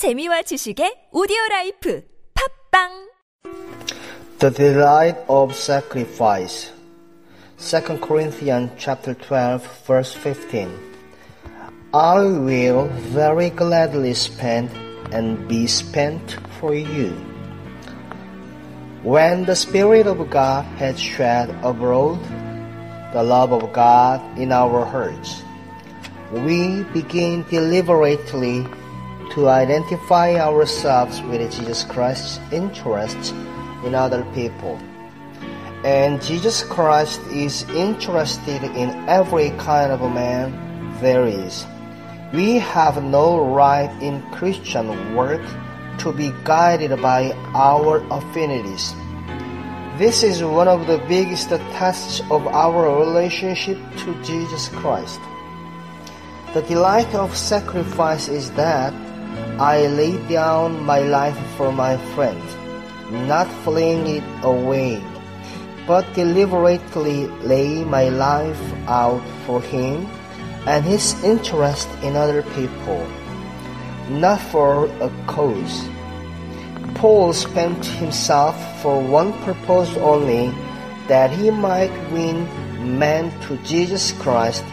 재미와 지식의 오디오 라이프 팝빵 The delight of sacrifice. 2 Corinthians chapter 12 verse 15. I will very gladly spend and be spent for you. When the Spirit of God had shed abroad the love of God in our hearts, we begin deliberately to identify ourselves with Jesus Christ's interest in other people. And Jesus Christ is interested in every kind of man there is. We have no right in Christian work to be guided by our affinities. This is one of the biggest tests of our relationship to Jesus Christ. The delight of sacrifice is that I lay down my life for my friend, not fling it away, but deliberately lay my life out for him and his interest in other people, not for a cause. Paul spent himself for one purpose only, that he might win men to Jesus Christ.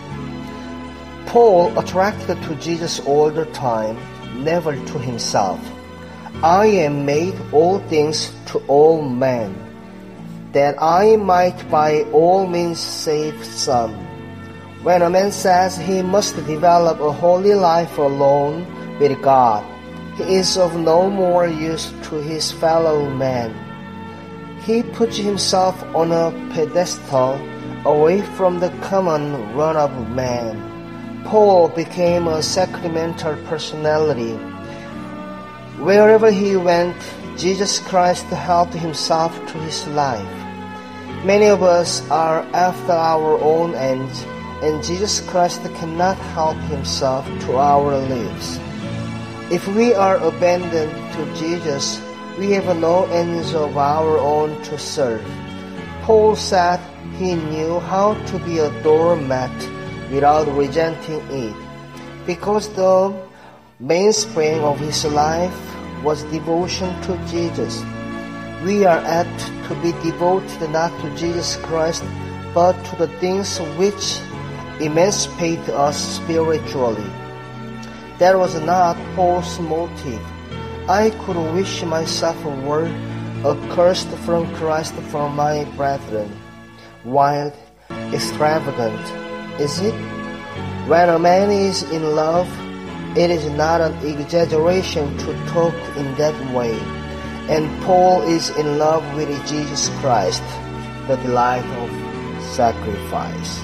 Paul attracted to Jesus all the time, never to himself. I am made all things to all men, that I might by all means save some. When a man says he must develop a holy life alone with God, he is of no more use to his fellow man. He puts himself on a pedestal away from the common run of man. Paul became a sacramental personality. Wherever he went, Jesus Christ helped himself to his life. Many of us are after our own ends, and Jesus Christ cannot help himself to our lives. If we are abandoned to Jesus, we have no ends of our own to serve. Paul said he knew how to be a doormat without resenting it, because the mainspring of his life was devotion to Jesus. We are apt to be devoted not to Jesus Christ, but to the things which emancipate us spiritually. That was not Paul's motive. I could wish myself were accursed from Christ for my brethren. Wild, extravagant, is it? When a man is in love, it is not an exaggeration to talk in that way. And Paul is in love with Jesus Christ, the delight of sacrifice.